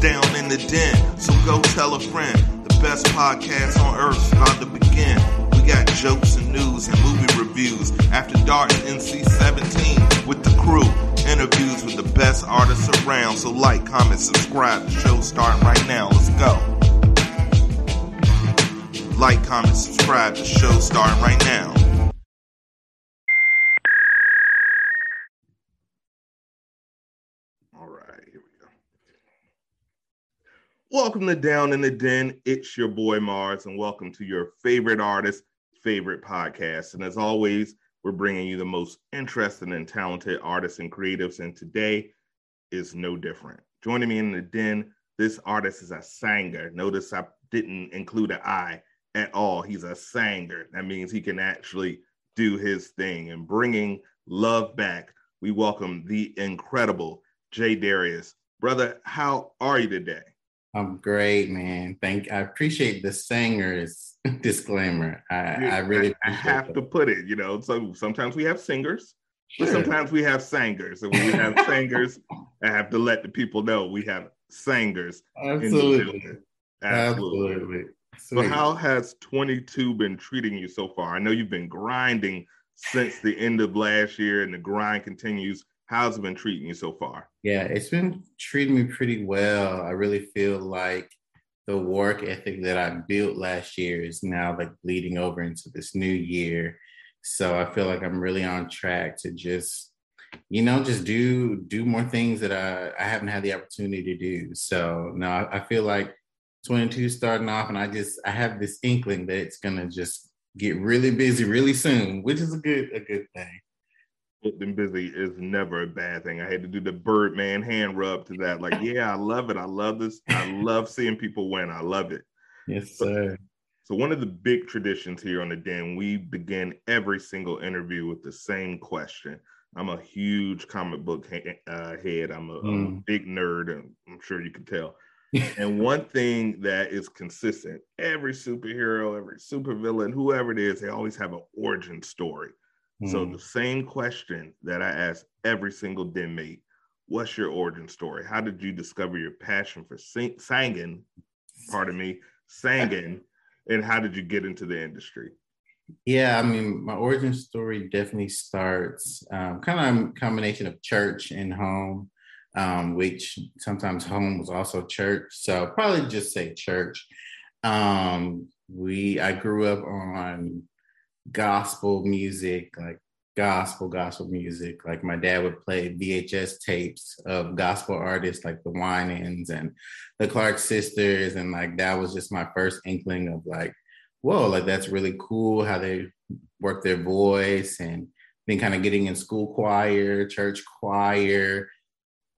Down in the den, so go tell a friend. The best podcast on earth's about to begin. We got jokes and news and movie reviews. After Dark NC 17 with the crew. Interviews with the best artists around. So like, comment, subscribe. The show's starting right now. Let's go. Like, comment, subscribe. The show's starting right now. All right, here we go. Welcome to Down in the Den. It's your boy Mars, and welcome to your favorite artist, favorite podcast. And as always, we're bringing you the most interesting and talented artists and creatives. And today is no different. Joining me in the den, this artist is a singer. Notice I didn't include an I at all. He's a singer. That means he can actually do his thing. And bringing love back, we welcome the incredible Jay Darius. Brother, how are you today? I'm great, man. Thank. I appreciate the singer's disclaimer. I, yeah, I really I, I have that. to put it. You know, so sometimes we have singers, sure. but sometimes we have singers, and when we have singers, I have to let the people know we have singers. Absolutely. Absolutely. Absolutely. So how has 22 been treating you so far? I know you've been grinding since the end of last year, and the grind continues. How's it been treating you so far? Yeah, it's been treating me pretty well. I really feel like the work ethic that I built last year is now like bleeding over into this new year. So I feel like I'm really on track to just, you know, just do do more things that I, I haven't had the opportunity to do. So no, I, I feel like 22 starting off, and I just I have this inkling that it's gonna just get really busy really soon, which is a good a good thing. Getting busy is never a bad thing. I had to do the Birdman hand rub to that. Like, yeah, I love it. I love this. I love seeing people win. I love it. Yes, sir. So, so one of the big traditions here on the Den, we begin every single interview with the same question. I'm a huge comic book uh, head. I'm a, mm. A big nerd, and I'm sure you can tell and one thing that is consistent every superhero, every supervillain, whoever it is, they always have an origin story. Mm. So, hmm. the same question that I ask every single den mate what's your origin story? How did you discover your passion for sing- singing? Pardon me, singing, and how did you get into the industry? Yeah, I mean, my origin story definitely starts um, kind of a combination of church and home um, which sometimes home was also church. So probably just say church. Um, we I grew up on gospel music, like gospel gospel music. Like my dad would play VHS tapes of gospel artists like the Winans and the Clark sisters, and like that was just my first inkling of like, whoa, like that's really cool how they work their voice and then kind of getting in school choir, church choir,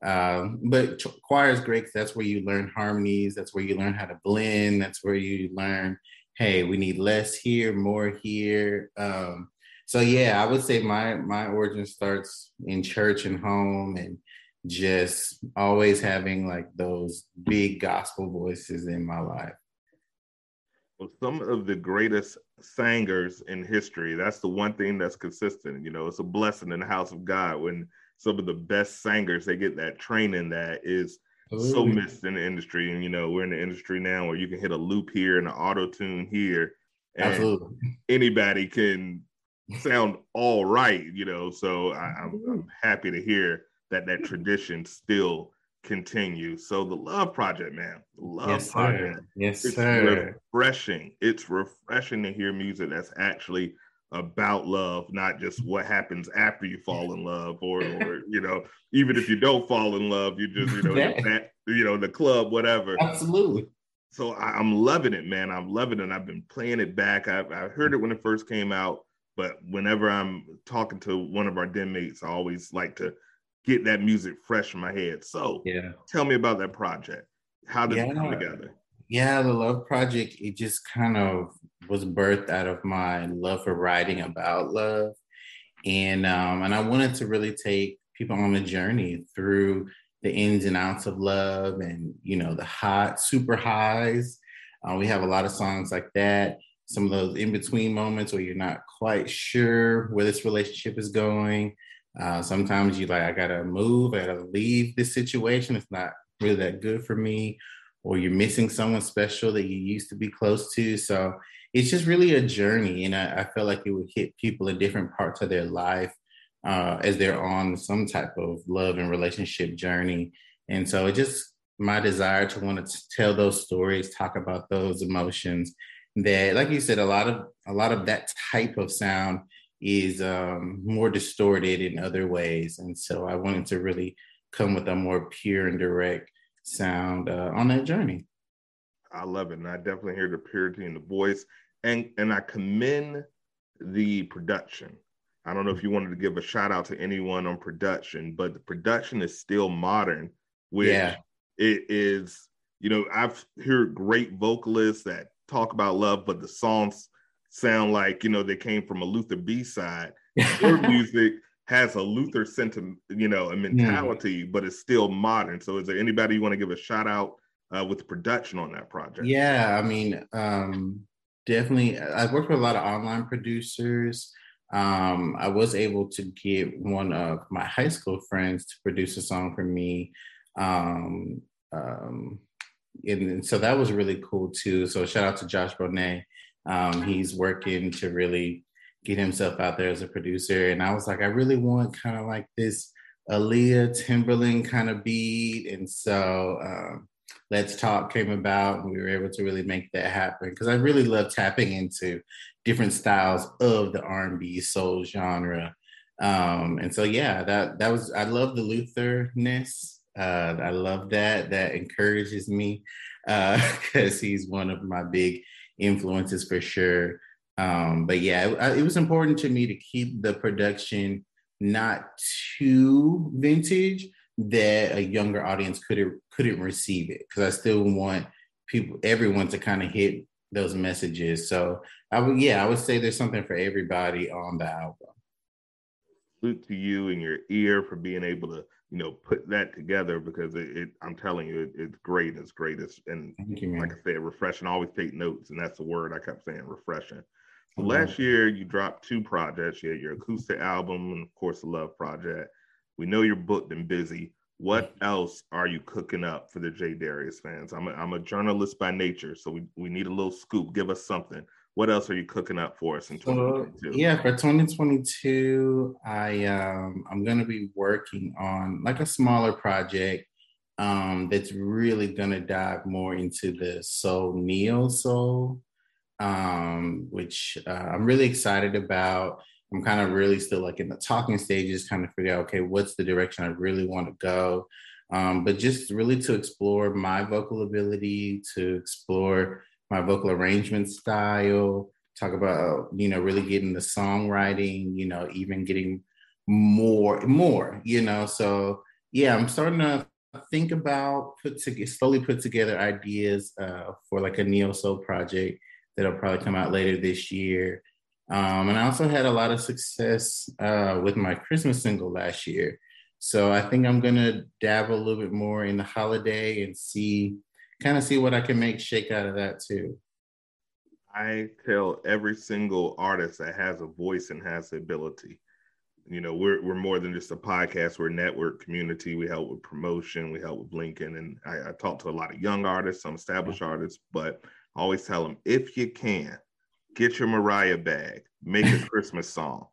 um, but choir is great because that's where you learn harmonies. That's where you learn how to blend. That's where you learn, hey, we need less here, more here. Um, so yeah, I would say my my origin starts in church and home, and just always having like those big gospel voices in my life. Well, some of the greatest singers in history. That's the one thing that's consistent. You know, it's a blessing in the house of God when some of the best singers they get that training that is Absolutely. so missed in the industry and you know we're in the industry now where you can hit a loop here and an auto tune here and Absolutely. anybody can sound all right you know so I, I'm, I'm happy to hear that that tradition still continues so the love project man love yes, project sir. yes it's sir refreshing it's refreshing to hear music that's actually about love, not just what happens after you fall in love, or, or you know, even if you don't fall in love, you just you know, you know, the club, whatever. Absolutely. So I, am loving it, man. I'm loving it. I've been playing it back. I, I heard it when it first came out, but whenever I'm talking to one of our den mates, I always like to get that music fresh in my head. So yeah, tell me about that project. How did yeah. it come together? Yeah, the Love Project, it just kind of was birthed out of my love for writing about love. And um, and I wanted to really take people on a journey through the ins and outs of love and you know the hot super highs. Uh, we have a lot of songs like that. Some of those in between moments where you're not quite sure where this relationship is going. Uh, sometimes you like, I gotta move, I gotta leave this situation. It's not really that good for me, or you're missing someone special that you used to be close to. So it's just really a journey. And I, I felt like it would hit people in different parts of their life uh, as they're on some type of love and relationship journey. And so it just my desire to want to tell those stories, talk about those emotions that, like you said, a lot of a lot of that type of sound is um, more distorted in other ways. And so I wanted to really come with a more pure and direct sound uh, on that journey. I love it. And I definitely hear the purity in the voice. And and I commend the production. I don't know if you wanted to give a shout out to anyone on production, but the production is still modern, which yeah. it is, you know, I've heard great vocalists that talk about love, but the songs sound like, you know, they came from a Luther B side. Your music has a Luther sentiment, you know, a hmm. mentality, mm. but it's still modern. So is there anybody you want to give a shout out uh, with production on that project? Yeah, I mean, um, definitely. I've worked with a lot of online producers. Um, I was able to get one of my high school friends to produce a song for me. Um, um, and, so that was really cool too. So shout out to Josh Bonet. Um, he's working to really get himself out there as a producer. And I was like, I really want kind of like this Aaliyah Timbaland kind of beat. And so um, Let's Talk came about and we were able to really make that happen because I really love tapping into different styles of the R&B soul genre. Um, and so yeah, that that was I love the Lutherness. Uh, I love that. That encourages me because uh, he's one of my big influences for sure. Um, but yeah, it, it was important to me to keep the production not too vintage, that a younger audience couldn't couldn't receive it because I still want people everyone to kind of hit those messages. So I would yeah, I would say there's something for everybody on the album. Salute to you and your ear for being able to you know put that together because it, it I'm telling you it, it's great. It's great. It's and you, like I said, refreshing. always take notes, and that's the word I kept saying, refreshing. So mm-hmm. last year you dropped two projects. You had your acoustic album and of course the Love Project. We know you're booked and busy. What else are you cooking up for the J Darius fans? I'm a, I'm a journalist by nature, so we, we need a little scoop. Give us something. What else are you cooking up for us in 2022? So, yeah, for 2022, I um I'm gonna be working on like a smaller project um that's really gonna dive more into the soul neo soul, um, which uh, I'm really excited about. I'm kind of really still like in the talking stages, kind of figure out, okay, what's the direction I really want to go. Um, but just really to explore my vocal ability, to explore my vocal arrangement style, talk about, you know, really getting the songwriting, you know, even getting more, more, you know. So yeah, I'm starting to think about put slowly put together ideas uh, for like a neo soul project that'll probably come out later this year. Um, and I also had a lot of success uh, with my Christmas single last year. So I think I'm gonna dabble a little bit more in the holiday and see, kind of see what I can make shake out of that too. I tell every single artist that has a voice and has the ability. You know, we're we're more than just a podcast. We're a network community. We help with promotion. We help with Lincoln, and I, I talk to a lot of young artists, some established artists. But I always tell them if you can, get your Mariah bag, make a Christmas song.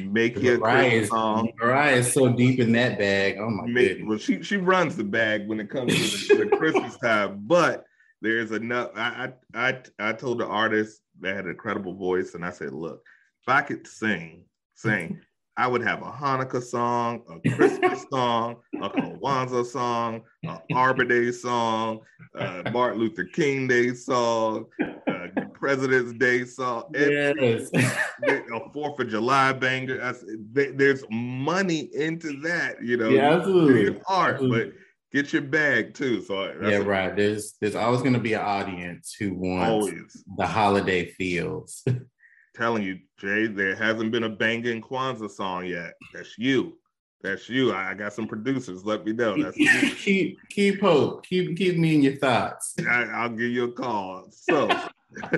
Make your Mariah song. Mariah is so deep in that bag. Oh my make, Well, she she runs the bag when it comes to the, the Christmas time, but there's enough. I, I I I told the artist that had an incredible voice, and I said, look, if I could sing, sing, I would have a Hanukkah song, a Christmas song, a Kwanzaa song, a Arbor Day song, a Martin Luther King Day song, President's Day song, yes. a Fourth of July banger. there's money into that, you know. Yeah, absolutely. Art, absolutely. but get your bag too. So yeah, right. There's there's always going to be an audience who wants always. the holiday feels telling you, Jay, there hasn't been a banging Kwanzaa song yet. That's you. That's you. I, got some producers. Let me know. That's keep keep hope. Keep keep me in your thoughts. I, will give you a call. So,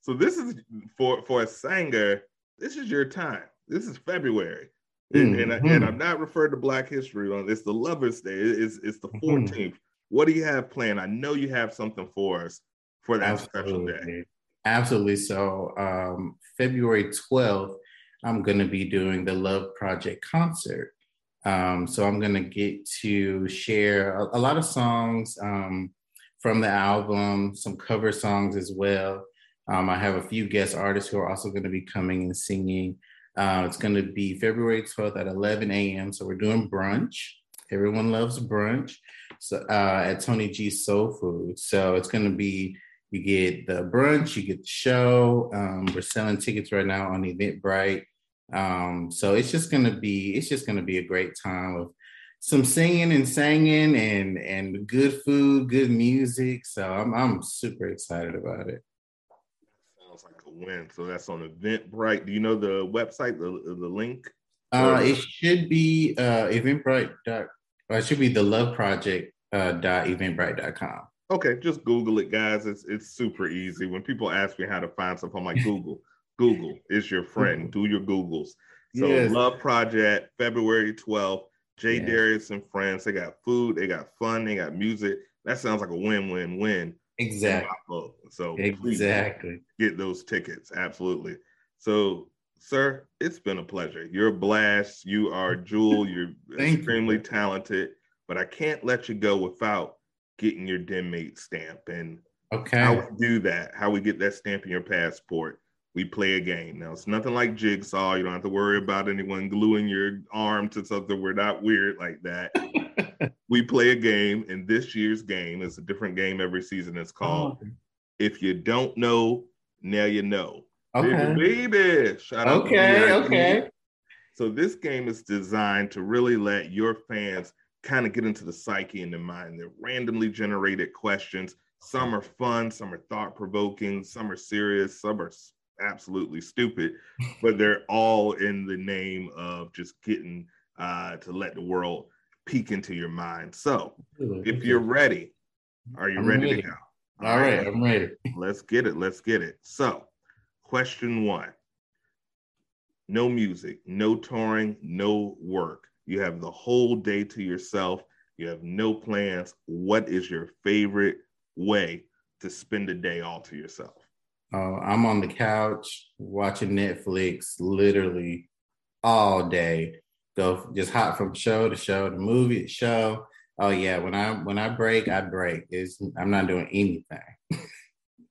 so this is for for a singer. This is your time. This is February. And, mm-hmm. and, I, and, I'm not referring to Black History Month. It's the Lovers Day. It's it's the 14th. Mm-hmm. What do you have planned? I know you have something for us for that Absolutely. special day. Absolutely. So um, February 12th, I'm going to be doing the Love Project concert. Um, so I'm going to get to share a, a lot of songs um, from the album, some cover songs as well. Um, I have a few guest artists who are also going to be coming and singing. Uh, it's going to be February 12th at 11 a.m. So we're doing brunch. Everyone loves brunch. So uh, at Tony G Soul Food. So it's going to be you get the brunch, you get the show. Um, we're selling tickets right now on Eventbrite. Um, so it's just gonna be it's just gonna be a great time of some singing and singing and and good food, good music. So I'm I'm super excited about it. Sounds like a win. So that's on Eventbrite. Do you know the website, the the link? Uh, it should be uh, Eventbrite. Dot, it should be the Love Project uh, dot eventbrite.com. Okay, just Google it, guys. It's it's super easy. When people ask me how to find stuff, I'm like Google. Google is your friend. Do your Googles. So yes. Love Project, February 12th. Jay yeah. Darius and friends. They got food, they got fun, they got music. That sounds like a win-win-win. Exactly. So exactly get those tickets. Absolutely. So, sir, it's been a pleasure. You're a blast. You are Jewel. You're extremely you. talented. But I can't let you go without getting your den mate stamp. And okay, how we do that, how we get that stamp in your passport. We play a game. Now it's nothing like jigsaw. You don't have to worry about anyone gluing your arm to something. We're not weird like that. we play a game, and this year's game is a different game every season. It's oh, called oh. If You Don't Know, Now You Know. Okay. Baby, shout out. Okay, okay. So this game is designed to really let your fans kind of get into the psyche and the mind. They're randomly generated questions. Some are fun, some are thought provoking, some are serious, some are absolutely stupid, but they're all in the name of just getting uh, to let the world peek into your mind. So if you're ready, are you ready, ready, to go? all, all right, right, I'm ready. Let's get it. Let's get it. So, question one no music, no touring, no work. You have the whole day to yourself. You have no plans. What is your favorite way to spend a day all to yourself? Uh, I'm on the couch watching Netflix literally all day. Go just hop from show to show, to movie to show. Oh yeah, when I when I break, I break. It's, I'm not doing anything.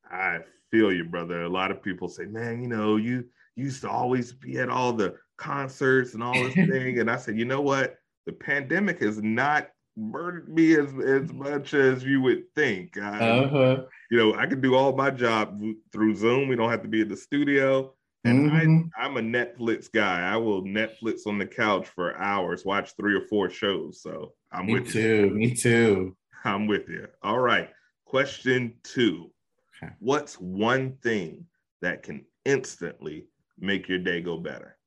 I feel you, brother. A lot of people say, "Man, you know, you used to always be at all the concerts and all this thing. And I said, you know what? The pandemic has not murdered me as, as much as you would think. I, uh-huh. You know, I can do all my job through Zoom. We don't have to be in the studio. And mm-hmm. I, I'm a Netflix guy. I will Netflix on the couch for hours, watch three or four shows. So I'm me with too, you. Me too. I'm with you. All right. Question two. Okay. What's one thing that can instantly make your day go better?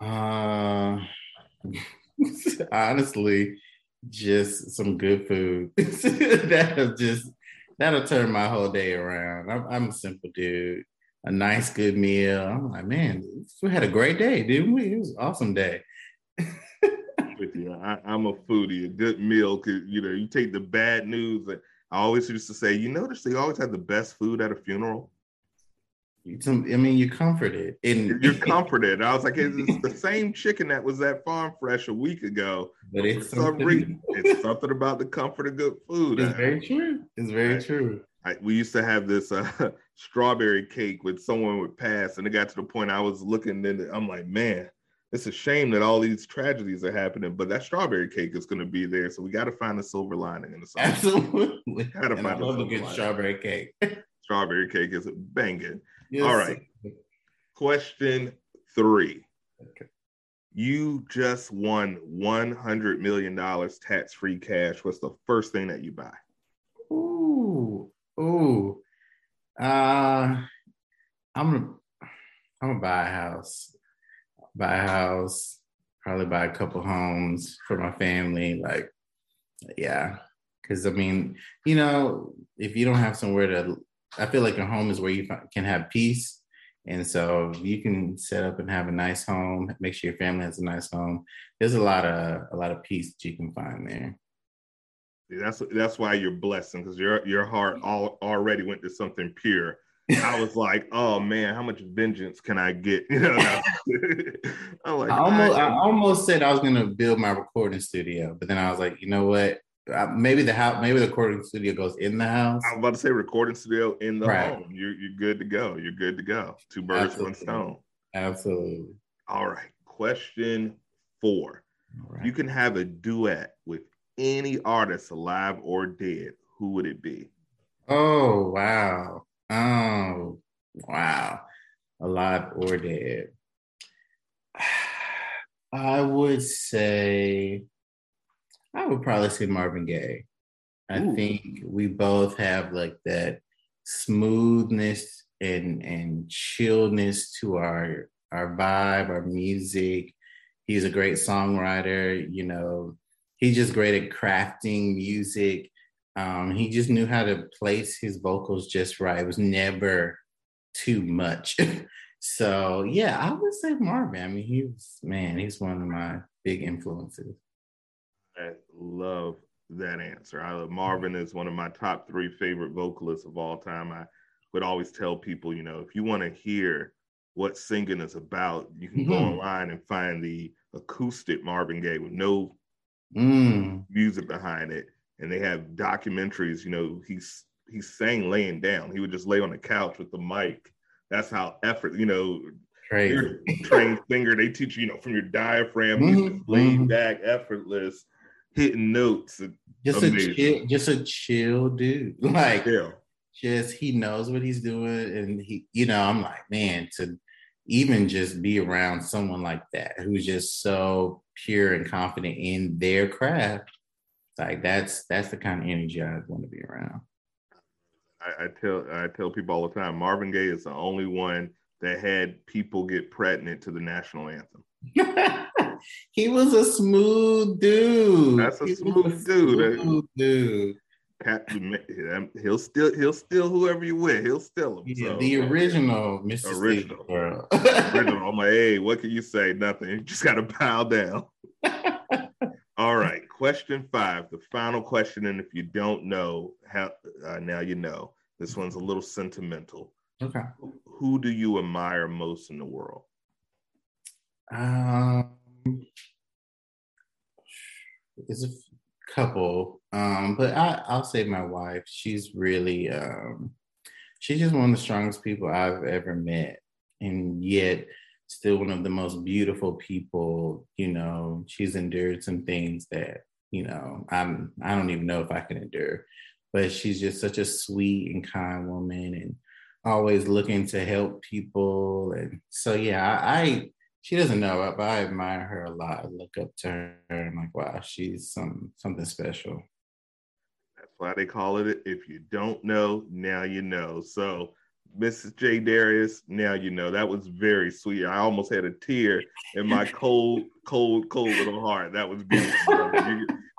Uh, honestly, just some good food. that'll just that'll turn my whole day around. I'm, I'm, a simple dude. A nice, good meal. I'm like, man, we had a great day, didn't we? It was awesome day. With you, I, am a foodie. A good meal, cause you know, you take the bad news. I always used to say, you notice they always have the best food at a funeral. I mean, you're comforted. And you're comforted. I was like, it's the same chicken that was at Farm Fresh a week ago. But it's some reason, it's something about the comfort of good food. It's very true. It's very I, true. I, we used to have this uh, strawberry cake with someone would pass, and it got to the point I was looking, and I'm like, man, it's a shame that all these tragedies are happening, but that strawberry cake is going to be there. So we got to find a silver lining in the. Absolutely. Got to find I love a, a good lining. strawberry cake. strawberry cake is banging. Yes. All right. Question three. Okay. You just won $100 million tax free cash. What's the first thing that you buy? Ooh, ooh. Uh, I'm gonna, I'm gonna buy a house. Buy a house, probably buy a couple homes for my family. Like, yeah. Cause I mean, you know, if you don't have somewhere to I feel like a home is where you can have peace And so you can set up and have a nice home, make sure your family has a nice home. There's a lot of a lot of peace that you can find there. That's that's why you're blessing because your your heart all, already went to something pure. I was like, oh man, how much vengeance can I get? You know, I'm like, I almost, I, I almost said I was gonna build my recording studio, but then I was like, you know what? Uh, maybe the house, maybe the recording studio goes in the house. I was about to say recording studio in the right. home. You're you're good to go. You're good to go. Two birds, Absolutely. one stone. Absolutely. All right. Question four. You can have a duet with any artist alive or dead. Who would it be? Oh wow. Oh wow. Alive or dead. I would say I would probably say Marvin Gaye. I Ooh. think we both have like that smoothness and and chillness to our our vibe, our music. He's a great songwriter, you know. He's just great at crafting music. Um, he just knew how to place his vocals just right. It was never too much. so yeah, I would say Marvin. I mean, he was man, he's one of my big influences. Love that answer. I love Marvin is one of my top three favorite vocalists of all time. I would always tell people, you know, if you want to hear what singing is about, you can mm-hmm. go online and find the acoustic Marvin Gaye with no mm. music behind it. And they have documentaries, you know, he's he sang laying down. He would just lay on the couch with the mic. That's how effort, you know, trained singer. They teach you, you know, from your diaphragm, mm-hmm. just laid mm-hmm. back, effortless hitting notes. Just amazing. a chill, just a chill dude. Like yeah. just he knows what he's doing, and he, you know, I'm like, man, to even just be around someone like that who's just so pure and confident in their craft, like that's that's the kind of energy I want to be around. I, I tell I tell people all the time, Marvin Gaye is the only one that had people get pregnant to the national anthem. he was a smooth dude. That's a he smooth dude. Smooth dude. He'll still he'll steal whoever you with. He'll steal him. Yeah, so. the original Mr. Original. original. I'm like, hey, what can you say? Nothing. You just gotta bow down. All right. Question five, the final question, and if you don't know, how uh, now you know. This one's a little sentimental. Okay. Who do you admire most in the world? Um, it's a couple, um, but I, I'll say my wife. She's really, um, she's just one of the strongest people I've ever met, and yet still one of the most beautiful people. You know, she's endured some things that you know I'm. I don't even know if I can endure, but she's just such a sweet and kind woman, and always looking to help people. And so, yeah, I, I she doesn't know, but I admire her a lot. I look up to her and I'm like, wow, she's some something special. That's why they call it. If you don't know, now you know. So, Mrs. J. Darius, now you know. That was very sweet. I almost had a tear in my cold, cold, cold little heart. That was beautiful.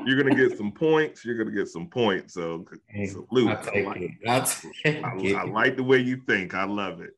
you, are gonna get some points. You're gonna get some points. So, hey, salute. I like, I, I like the way you think. I love it.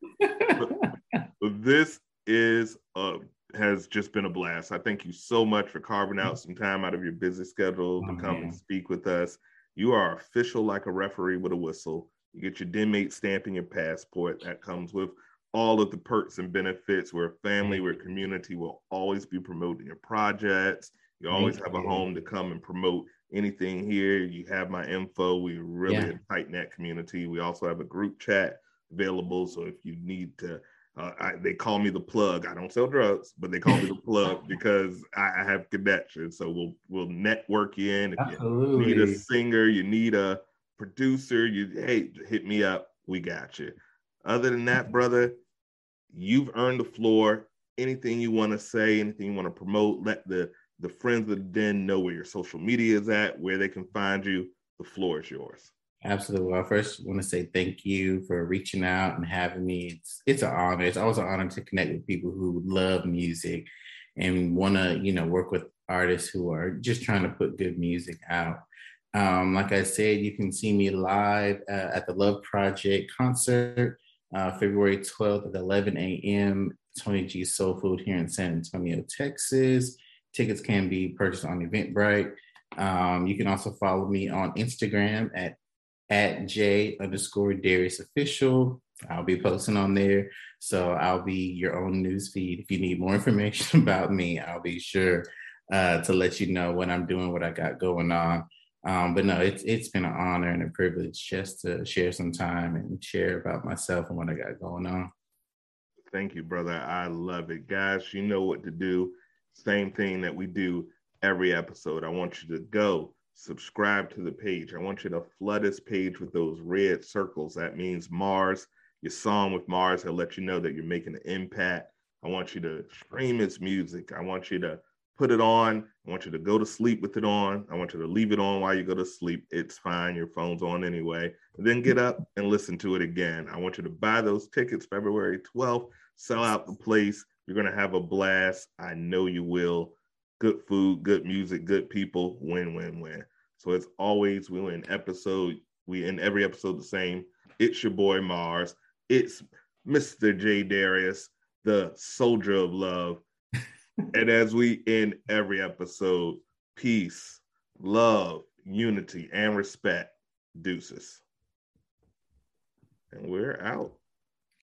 but, but this is uh, has just been a blast. I thank you so much for carving out some time out of your busy schedule to oh, come man. and speak with us. You are official like a referee with a whistle. You get your den mate stamp in your passport that comes with all of the perks and benefits. We're a family, we're a community. We'll always be promoting your projects. You always have a home to come and promote anything here. You have my info. We really yeah. tight net community. We also have a group chat available. So if you need to uh, I, they call me the plug. I don't sell drugs, but they call me the plug because I, I, have connections. So we'll we'll network in. If Absolutely. you need a singer, you need a producer, you hey, hit me up. We got you. Other than that, brother, you've earned the floor. Anything you want to say, anything you want to promote, let the the friends of the den know where your social media is at, where they can find you. The floor is yours. Absolutely. Well, I first want to say thank you for reaching out and having me. It's it's an honor. It's always an honor to connect with people who love music and want to, you know, work with artists who are just trying to put good music out. Um, like I said, you can see me live uh, at the Love Project concert uh, February 12th at 11 a.m. Tony G Soul Food here in San Antonio, Texas. Tickets can be purchased on Eventbrite. Um, you can also follow me on Instagram at at J underscore Darius official. I'll be posting on there. So I'll be your own news feed. If you need more information about me, I'll be sure uh, to let you know what I'm doing what I got going on. Um, but no, it's it's been an honor and a privilege just to share some time and share about myself and what I got going on. Thank you, brother. I love it. Guys, you know what to do. Same thing that we do every episode. I want you to go subscribe to the page. I want you to flood this page with those red circles. That means Mars. Your song with Mars I'll let you know that you're making an impact. I want you to stream his music. I want you to put it on. I want you to go to sleep with it on. I want you to leave it on while you go to sleep. It's fine. Your phone's on anyway. And then get up and listen to it again. I want you to buy those tickets February 12th. Sell out the place. You're going to have a blast. I know you will. Good food, good music, good people. Win, win, win. So it's always we win episode. We in every episode the same. It's your boy Mars. It's Mr. J Darius, the soldier of love. and as we end every episode, peace, love, unity, and respect. Deuces. And we're out.